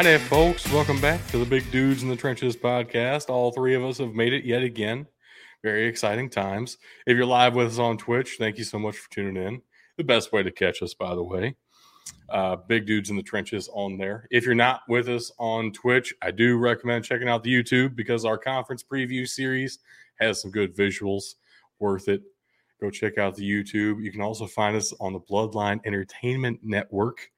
Friday, folks. Welcome back to the Big Dudes in the Trenches podcast. All three of us have made it yet again. Very exciting times. If you're live with us on Twitch, thank you so much for tuning in. The best way to catch us, by the way. Uh, Big Dudes in the Trenches on there. If you're not with us on Twitch, I do recommend checking out the YouTube because our conference preview series has some good visuals. Worth it. Go check out the YouTube. You can also find us on the Bloodline Entertainment Network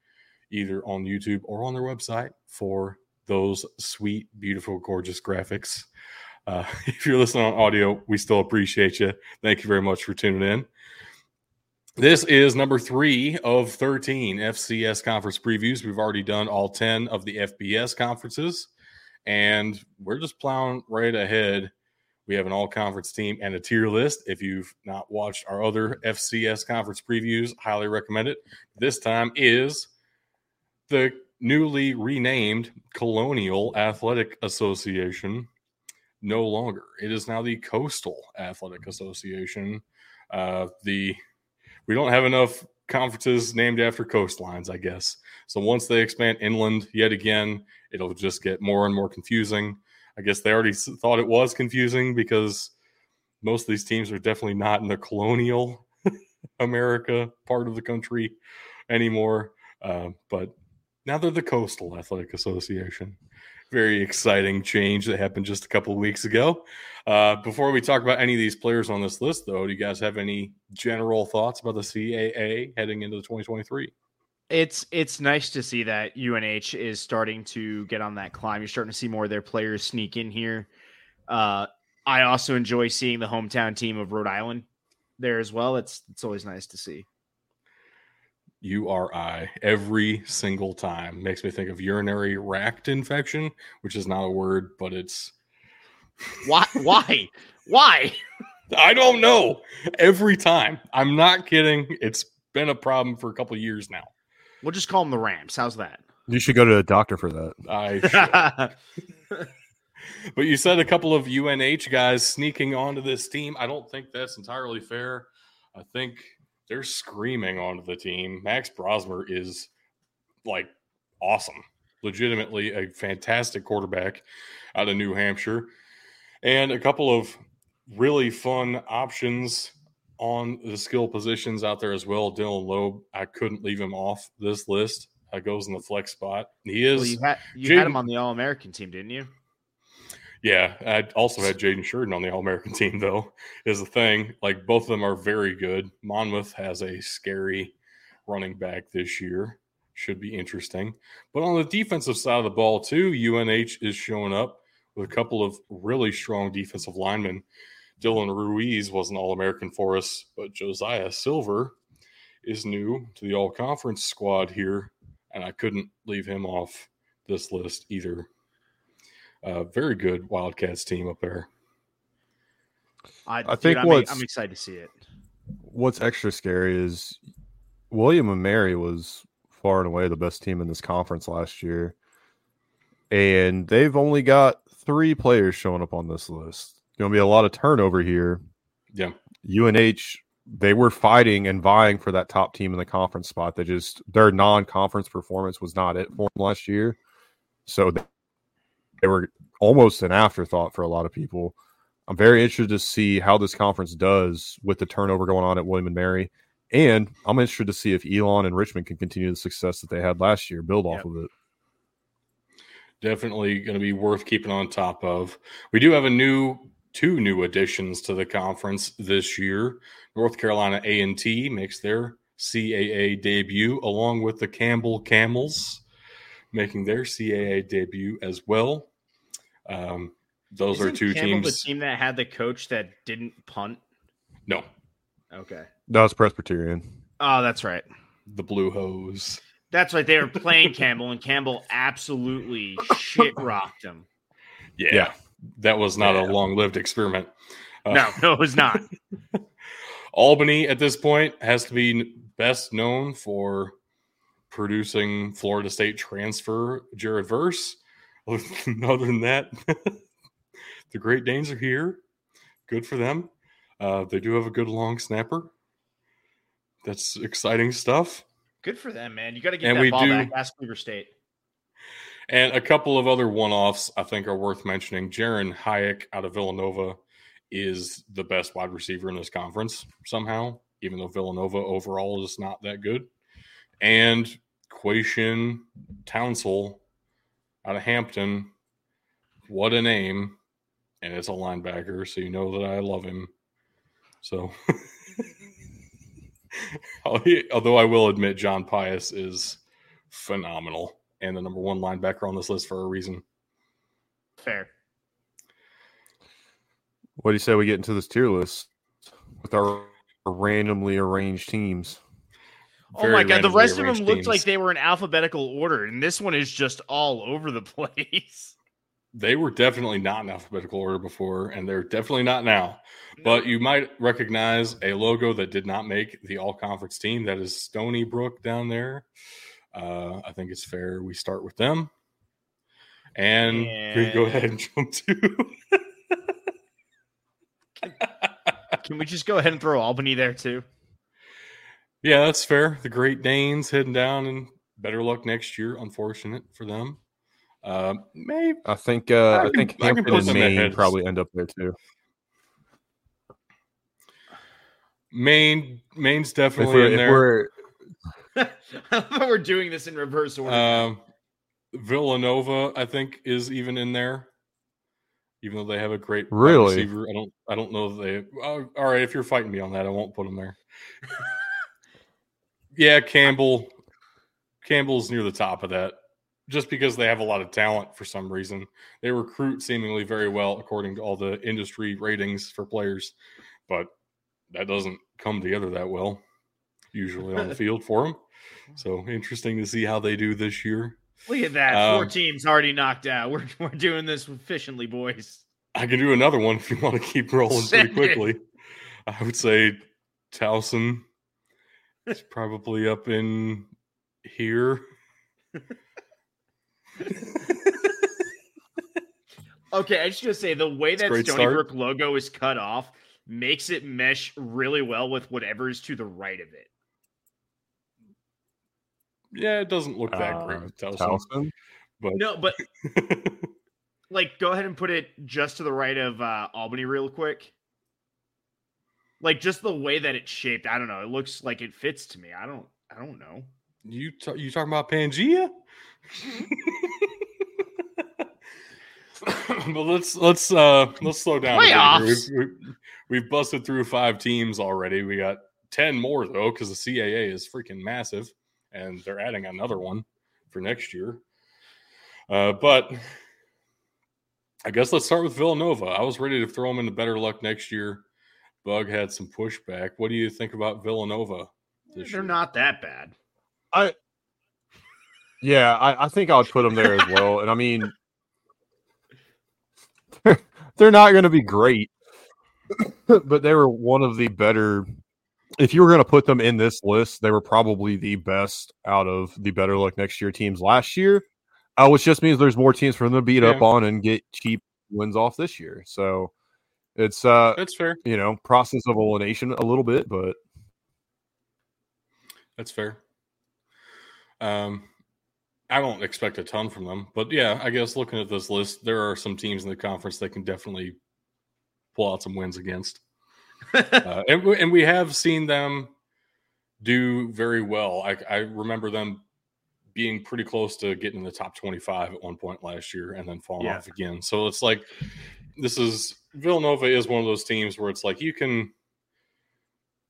either on YouTube or on their website for those sweet, beautiful, gorgeous graphics. Uh, if you're listening on audio, we still appreciate you. Thank you very much for tuning in. This is number three of 13 FCS conference previews. We've already done all 10 of the FBS conferences, and we're just plowing right ahead. We have an all conference team and a tier list. If you've not watched our other FCS conference previews, highly recommend it. This time is the newly renamed Colonial Athletic Association no longer. It is now the Coastal Athletic Association. Uh, the we don't have enough conferences named after coastlines, I guess. So once they expand inland yet again, it'll just get more and more confusing. I guess they already thought it was confusing because most of these teams are definitely not in the colonial America part of the country anymore. Uh, but now they're the Coastal Athletic Association. Very exciting change that happened just a couple weeks ago. Uh, before we talk about any of these players on this list, though, do you guys have any general thoughts about the CAA heading into the 2023? It's it's nice to see that UNH is starting to get on that climb. You're starting to see more of their players sneak in here. Uh, I also enjoy seeing the hometown team of Rhode Island there as well. It's it's always nice to see. URI every single time. Makes me think of urinary tract infection, which is not a word, but it's why why why I don't know. Every time. I'm not kidding. It's been a problem for a couple years now. We'll just call them the Rams. How's that? You should go to a doctor for that. I but you said a couple of UNH guys sneaking onto this team. I don't think that's entirely fair. I think they're screaming onto the team. Max Brosmer is like awesome, legitimately a fantastic quarterback out of New Hampshire, and a couple of really fun options on the skill positions out there as well. Dylan Laube, I couldn't leave him off this list. Uh, goes in the flex spot. He is. Well, you had, you had him on the All American team, didn't you? Yeah, I also had Jaden Shirden on the All American team, though, is the thing. Like, both of them are very good. Monmouth has a scary running back this year. Should be interesting. But on the defensive side of the ball, too, UNH is showing up with a couple of really strong defensive linemen. Dylan Ruiz was an All American for us, but Josiah Silver is new to the All Conference squad here, and I couldn't leave him off this list either uh, very good Wildcats team up there. I, I think dude, I'm, I'm excited to see it. What's extra scary is William and Mary was far and away the best team in this conference last year, and they've only got three players showing up on this list. Going to be a lot of turnover here. Yeah, UNH they were fighting and vying for that top team in the conference spot. They just their non-conference performance was not it for them last year, so they were almost an afterthought for a lot of people. I'm very interested to see how this conference does with the turnover going on at William and Mary. And I'm interested to see if Elon and Richmond can continue the success that they had last year, build off yep. of it. Definitely going to be worth keeping on top of. We do have a new two new additions to the conference this year. North Carolina A&T makes their CAA debut along with the Campbell Camels making their CAA debut as well. Um, those Isn't are two Campbell teams. The team that had the coach that didn't punt. No. Okay. That was Presbyterian. Oh, that's right. The Blue Hose. That's right. They were playing Campbell, and Campbell absolutely shit rocked them. Yeah, yeah. that was not yeah. a long-lived experiment. Uh, no, no, it was not. Albany at this point has to be best known for producing Florida State transfer Jared Verse other than that, the Great Danes are here. Good for them. Uh, they do have a good long snapper. That's exciting stuff. Good for them, man. You got to get and that ball do, back. Ask Weber State. And a couple of other one offs I think are worth mentioning. Jaaron Hayek out of Villanova is the best wide receiver in this conference somehow, even though Villanova overall is not that good. And Quayshin Townsell out of Hampton. What a name. And it's a linebacker, so you know that I love him. So, although I will admit John Pius is phenomenal and the number one linebacker on this list for a reason. Fair. What do you say we get into this tier list with our randomly arranged teams? Oh my god, the rest of them looked like they were in alphabetical order, and this one is just all over the place. They were definitely not in alphabetical order before, and they're definitely not now. But you might recognize a logo that did not make the all conference team. That is Stony Brook down there. Uh, I think it's fair we start with them. And, and... we go ahead and jump to. Can we just go ahead and throw Albany there too? Yeah, that's fair. The Great Danes heading down and better luck next year. Unfortunate for them. Uh, maybe I think uh, I, I think Hampton and Maine probably end up there too. Maine, Maine's definitely in there. We're... we're doing this in reverse order. Um, Villanova, I think, is even in there even though they have a great really receiver. I don't I don't know that they. Oh, all right, if you're fighting me on that, I won't put them there. yeah, Campbell. Campbell's near the top of that, just because they have a lot of talent for some reason. They recruit seemingly very well according to all the industry ratings for players, but that doesn't come together that well usually on the field for them. So interesting to see how they do this year. Look at that. Four um, teams already knocked out. We're, we're doing this efficiently, boys. I can do another one if you want to keep rolling Send pretty quickly. It. I would say Towson is probably up in here. okay, I just gonna say the way that Stony start. Brook logo is cut off makes it mesh really well with whatever is to the right of it. Yeah, it doesn't look that uh, great. Towson, Towson? But no, but like, go ahead and put it just to the right of uh, Albany, real quick. Like, just the way that it's shaped. I don't know. It looks like it fits to me. I don't. I don't know. You t- you talking about Pangea? but let's let's uh let's slow down. Playoffs. We've, we've, we've busted through five teams already. We got ten more though because the CAA is freaking massive and they're adding another one for next year. Uh, but I guess let's start with Villanova. I was ready to throw them into better luck next year. Bug had some pushback. What do you think about Villanova? They're year? not that bad. I, yeah, I, I think I would put them there as well. And I mean, they're, they're not going to be great, but they were one of the better if you were going to put them in this list, they were probably the best out of the better luck next year teams last year, uh, which just means there's more teams for them to beat yeah. up on and get cheap wins off this year. So it's uh, that's fair. You know, process of elimination a little bit, but that's fair. Um, I don't expect a ton from them, but yeah, I guess looking at this list, there are some teams in the conference that can definitely pull out some wins against uh, and, and we have seen them do very well. I, I remember them being pretty close to getting in the top 25 at one point last year and then falling yeah. off again. So it's like this is Villanova is one of those teams where it's like you can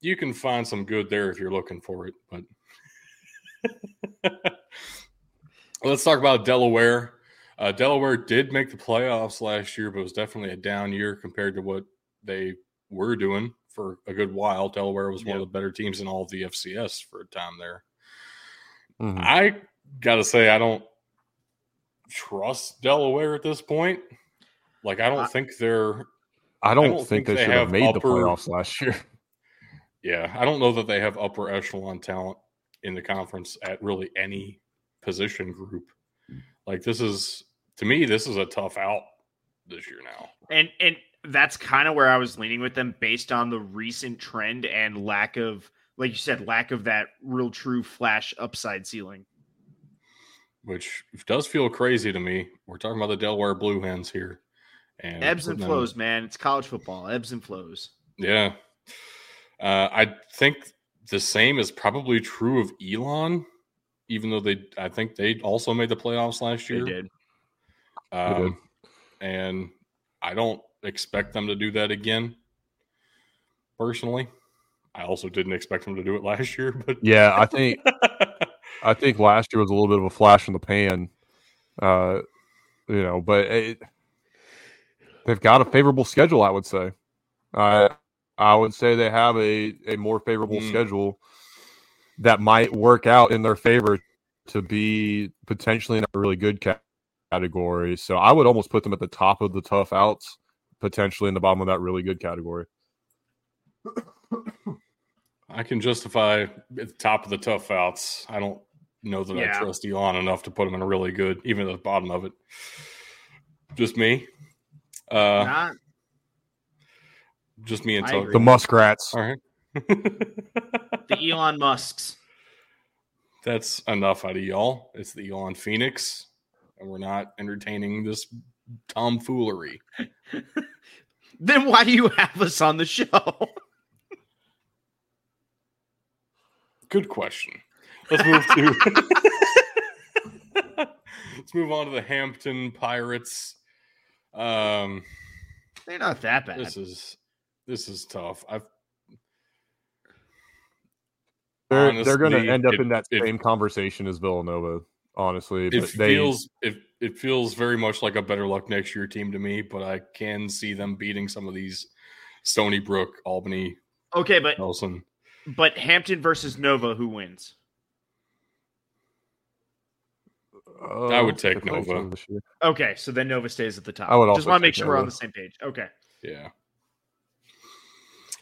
you can find some good there if you're looking for it, but let's talk about Delaware. Uh, Delaware did make the playoffs last year, but it was definitely a down year compared to what they were doing for a good while. Delaware was one of the better teams in all of the FCS for a time there. Mm-hmm. I got to say, I don't trust Delaware at this point. Like, I don't I, think they're. I don't, I don't think, think, they, they should have made upper, the playoffs last year. Yeah, I don't know that they have upper echelon talent in the conference at really any position group. Like, this is to me, this is a tough out this year now. And and that's kind of where I was leaning with them based on the recent trend and lack of, like you said, lack of that real true flash upside ceiling. Which does feel crazy to me. We're talking about the Delaware Blue Hens here. And ebbs and flows, them, man. It's college football. Ebbs and flows. Yeah. Uh, I think the same is probably true of Elon, even though they, I think they also made the playoffs last year. They did. Um, they did. And I don't expect them to do that again. Personally, I also didn't expect them to do it last year. But yeah, I think I think last year was a little bit of a flash in the pan. Uh, you know, but it, they've got a favorable schedule. I would say. I I would say they have a a more favorable mm. schedule that might work out in their favor to be potentially in a really good category. So I would almost put them at the top of the tough outs, potentially in the bottom of that really good category. I can justify at the top of the tough outs. I don't know that yeah. I trust Elon enough to put him in a really good, even at the bottom of it. Just me. Uh, Not. Just me and The Muskrats. All right. the Elon Musks. That's enough out of y'all. It's the Elon Phoenix, and we're not entertaining this tomfoolery. then why do you have us on the show? Good question. Let's move to let's move on to the Hampton Pirates. Um, they're not that bad. This is this is tough. I've they're honestly, they're going to end up it, in that it, same conversation as Villanova. Honestly, it feels it it feels very much like a better luck next year team to me. But I can see them beating some of these Stony Brook, Albany. Okay, but Nelson. But Hampton versus Nova, who wins? Uh, I would take Nova. Okay, so then Nova stays at the top. I would just want to make sure Nova. we're on the same page. Okay. Yeah.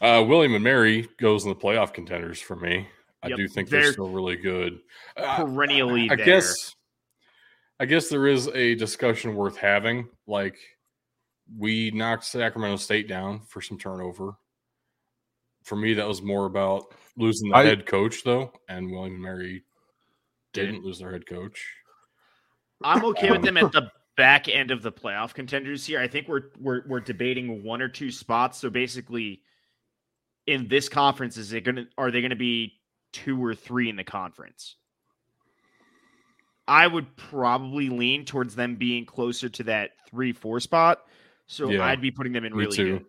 Uh, William and Mary goes in the playoff contenders for me. I do think they're, they're, still really good. Uh, perennially, I, I guess. I guess there is a discussion worth having. Like, we knocked Sacramento State down for some turnover. For me, that was more about losing the I, head coach, though, and William and Mary didn't lose their head coach. I'm okay with them at the back end of the playoff contenders here. I think we're we're we're debating one or two spots. So basically, in this conference, is it gonna are they gonna be two or three in the conference? I would probably lean towards them being closer to that three four spot. So yeah, I'd be putting them in really too. good.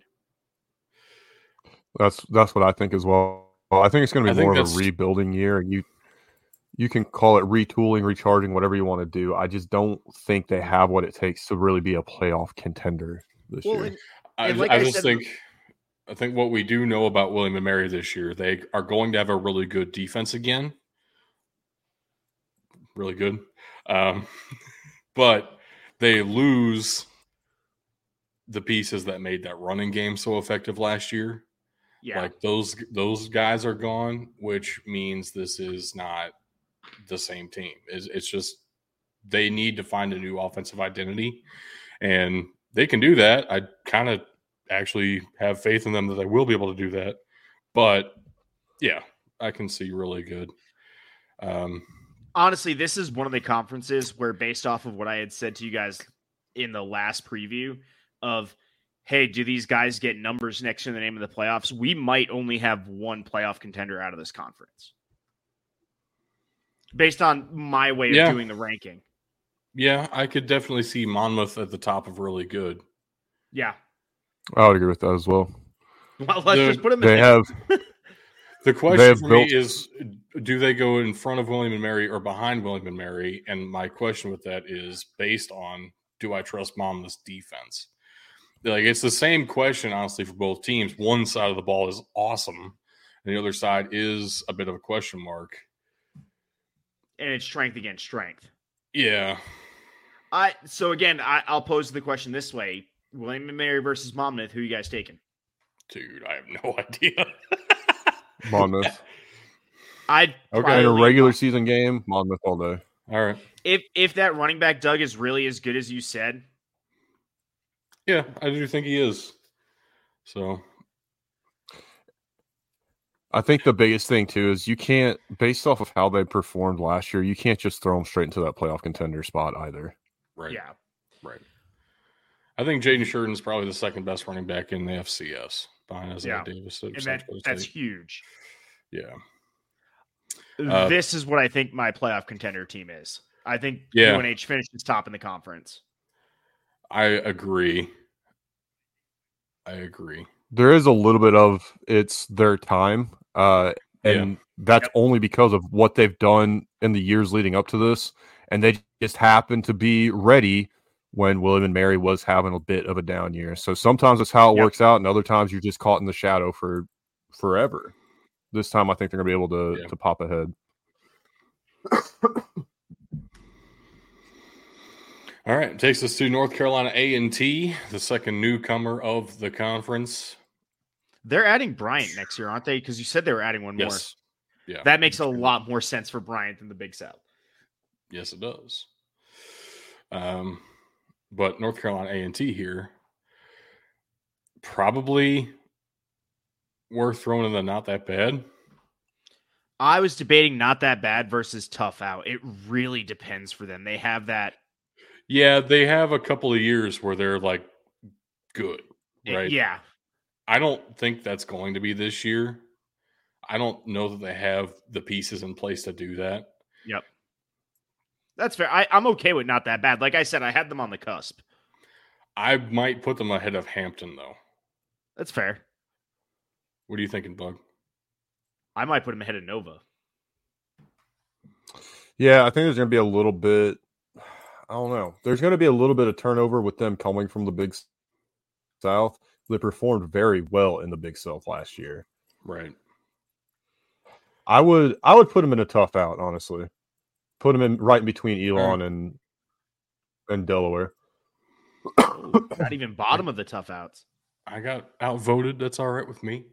That's that's what I think as well. well I think it's going to be I more of a rebuilding year. and You you can call it retooling, recharging, whatever you want to do. I just don't think they have what it takes to really be a playoff contender this well, year. And, and like I, I, I, just said, think I think what we do know about William and Mary this year, they are going to have a really good defense again. Really good. Um, but they lose the pieces that made that running game so effective last year. Yeah. Like those those guys are gone, which means this is not the same team. It's, it's just they need to find a new offensive identity, and they can do that. I kind of actually have faith in them that they will be able to do that. But yeah, I can see really good. Um, Honestly, this is one of the conferences where, based off of what I had said to you guys in the last preview, of hey, do these guys get numbers next to the name of the playoffs? We might only have one playoff contender out of this conference based on my way of doing the ranking. Yeah, I could definitely see Monmouth at the top of really good. Yeah. I would agree with that as well. Well, let's the, just put them they have the question for built, me is do they go in front of William and Mary or behind William and Mary? And my question with that is based on do I trust Monmouth's defense? Like it's the same question, honestly, for both teams. One side of the ball is awesome, and the other side is a bit of a question mark and it's strength against strength. Yeah. I so again, I, will pose the question this way: William and Mary versus Monmouth. Who you guys taking? Dude, I have no idea. Monmouth. I'd okay in a regular Monmouth. season game. Monmouth all day. All right. If if that running back Doug is really as good as you said, yeah, I do think he is. So I think the biggest thing too is you can't, based off of how they performed last year, you can't just throw them straight into that playoff contender spot either. Right. Yeah. Right. I think Jaden Shirden's probably the second best running back in the FCS behind Isaiah Yeah. Davis. And that, that's huge. yeah. Uh, this is what I think my playoff contender team is. I think Yeah. UNH finishes top in the conference. I agree. I agree. There is a little bit of it's their time, uh, and that's only because of what they've done in the years leading up to this, and they just happened to be ready when William and Mary was having a bit of a down year. So sometimes that's how it Yep. works out, and other times you're just caught in the shadow for forever. This time, I think they're gonna be able to Yeah. to pop ahead. All right, takes us to North Carolina A and T, the second newcomer of the conference. They're adding Bryant next year, aren't they? Because you said they were adding one Yes, yeah, more. That makes a lot more sense for Bryant than the Big South. yes, it does. Um, but North Carolina A and T here probably worth throwing in the not that bad. I was debating not that bad versus tough out. It really depends for them. They have that. Yeah, they have a couple of years where they're like good, it- right? yeah. I don't think that's going to be this year. I don't know that they have the pieces in place to do that. Yep. That's fair. I, I'm okay with not that bad. Like I said, I had them on the cusp. I might put them ahead of Hampton, though. That's fair. What are you thinking, Bug? I might put them ahead of Nova. Yeah, I think there's going to be a little bit. I don't know. There's going to be a little bit of turnover with them coming from the Big South. They performed very well in the Big South last year. Right. I would I would put them in a tough out, honestly. Put them in right in between Elon and and Delaware. Not even bottom of the tough outs. I got outvoted. That's all right with me.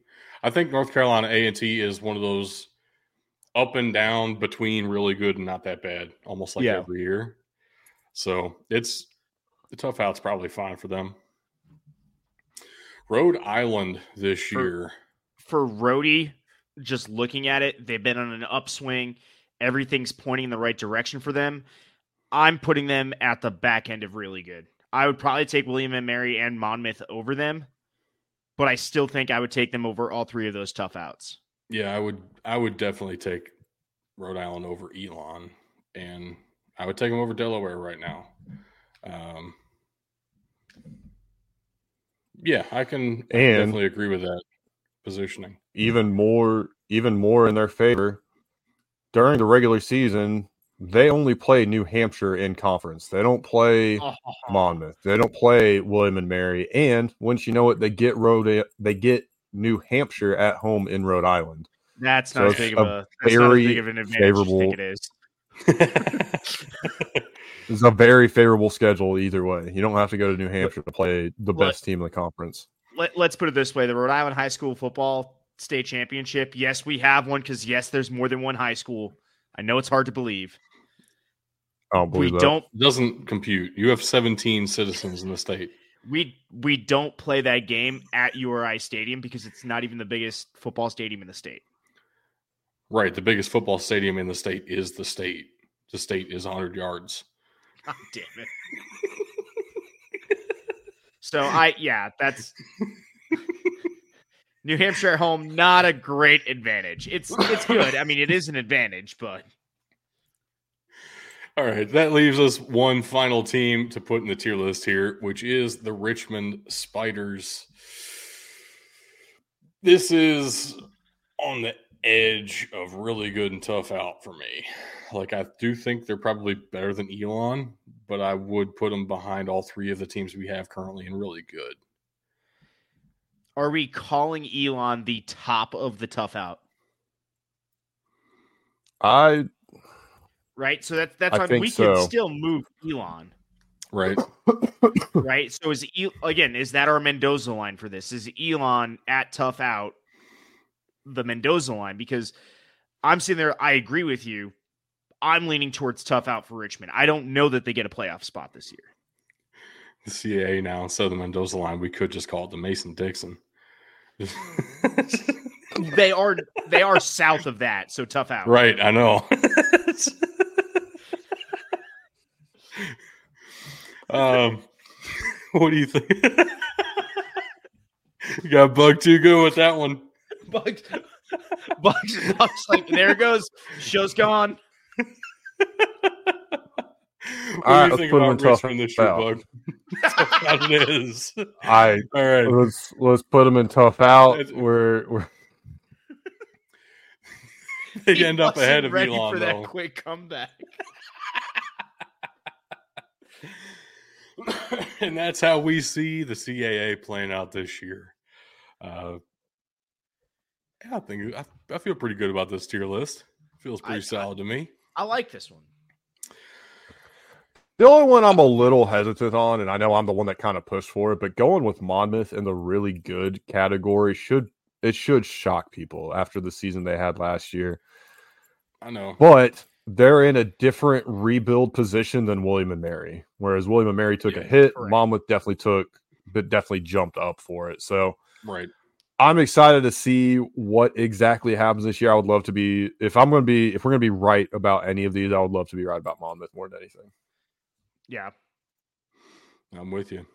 I think North Carolina A and T is one of those up and down between really good and not that bad, almost like Yeah. every year. So it's the tough out's probably fine for them. Rhode Island this For- year. For Rhodey, just looking at it, they've been on an upswing. Everything's pointing in the right direction for them. I'm putting them at the back end of really good. I would probably take William and Mary and Monmouth over them, but I still think I would take them over all three of those tough outs. Yeah, I would I would definitely take Rhode Island over Elon and I would take them over Delaware right now. Um yeah, I can I And- definitely agree with that positioning. Even more even more in their favor. During the regular season, they only play New Hampshire in conference. They don't play Oh, Monmouth. They don't play William and Mary. And once you know it, they get Rhode they get New Hampshire at home in Rhode Island. That's So not as it's big a of a that's not as very big of an advantage as you think favorable- it is. It's a very favorable schedule either way. You don't have to go to New Hampshire to play the What- best team in the conference. Let, let's put it this way: the Rhode Island High School football state championship. Yes, we have one because yes, there's more than one high school. I know it's hard to believe. I don't We that. don't Doesn't compute. You have 17 citizens in the state. we we don't play that game at URI Stadium because it's not even the biggest football stadium in the state. Right, the biggest football stadium in the state is the state. The state is 100 yards. God damn it. so I yeah, that's New Hampshire at home, not a great advantage. It's it's good. I mean, it is an advantage, but All right, that leaves us one final team to put in the tier list here, which is the Richmond Spiders. This is on the edge of really good and tough out for me. Like, I do think they're probably better than Elon, but I would put them behind all three of the teams we have currently and really good. are we calling Elon the top of the tough out? I Right? So that's that's I we so. can still move Elon. Right? right? So is again, is that our Mendoza line for this? Is Elon at tough out the Mendoza line? Because I'm sitting there, I agree with you. I'm leaning towards tough out for Richmond. I don't know that they get a playoff spot this year. the CAA now instead of the Mendoza line, we could just call it the Mason Dixon. they are they are south of that, so tough out. Right, I know. um, what do you think? you got bug too good with that one. Bugs, Bugs, Bugs, like there it goes. Show's gone. What All right, do you let's think put 'em about in tough Richmond this year, out. Bug? Tough out it is. I All right. let's let's put them in tough out. We're, we're They He end up ahead of ready Elon, for though. that quick comeback. and that's how we see the CAA playing out this year. Uh, yeah, I think I, I feel pretty good about this tier list. Feels pretty I- solid to me. I like this one. The only one I'm a little hesitant on, and I know I'm the one that kind of pushed for it, but going with Monmouth in the really good category should it should shock people after the season they had last year. I know. But they're in a different rebuild position than William and Mary. Whereas William and Mary took Yeah, a hit, correct. Monmouth definitely took, but definitely jumped up for it. So Right. I'm excited to see what exactly happens this year. I would love to be if I'm going to be if we're going to be right about any of these. I would love to be right about Monmouth more than anything. Yeah. I'm with you.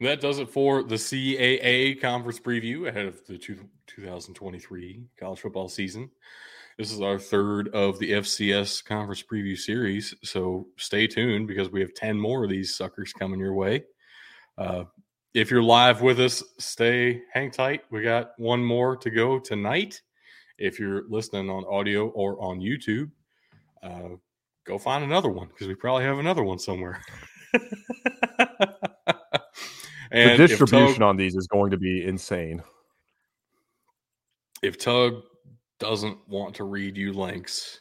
And that does it for the CAA conference preview ahead of the two, 2023 college football season. This is our third of the FCS conference preview series. So stay tuned because we have 10 more of these suckers coming your way. Uh, if you're live with us, stay hang tight. We got one more to go tonight. If you're listening on audio or on YouTube, uh, go find another one because we probably have another one somewhere. and the distribution Tug, on these is going to be insane. if Tug doesn't want to read you links,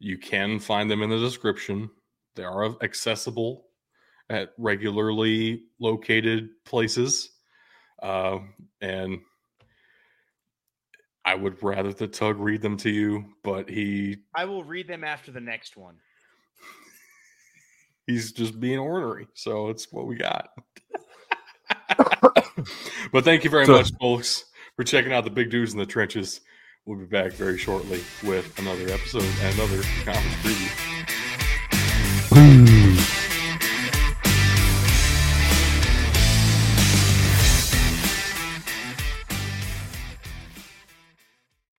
you can find them in the description. They are accessible at regularly located places. Uh, and I would rather the Tug read them to you, but he I will read them after the next one. he's just being ornery. So it's what we got. but thank you very So- much, folks, for checking out the big dudes in the trenches. We'll be back very shortly with another episode and another conference preview. Boom.